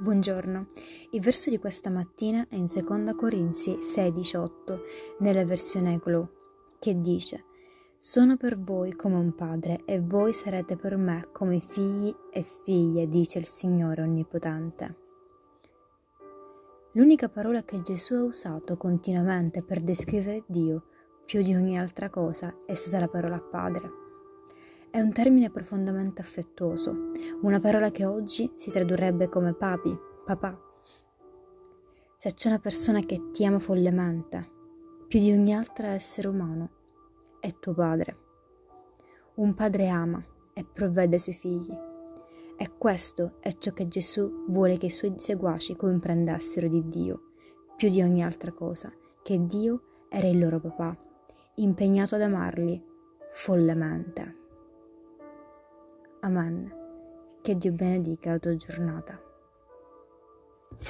Buongiorno, il verso di questa mattina è in 2 Corinzi 6:18 nella versione Eclo, che dice Sono per voi come un padre e voi sarete per me come figli e figlie, dice il Signore Onnipotente. L'unica parola che Gesù ha usato continuamente per descrivere Dio più di ogni altra cosa è stata la parola Padre. È un termine profondamente affettuoso, una parola che oggi si tradurrebbe come papi, papà. Se c'è una persona che ti ama follemente, più di ogni altro essere umano, è tuo padre. Un padre ama e provvede ai suoi figli. E questo è ciò che Gesù vuole che i suoi seguaci comprendessero di Dio, più di ogni altra cosa, che Dio era il loro papà, impegnato ad amarli follemente. Amen. Che Dio benedica la tua giornata.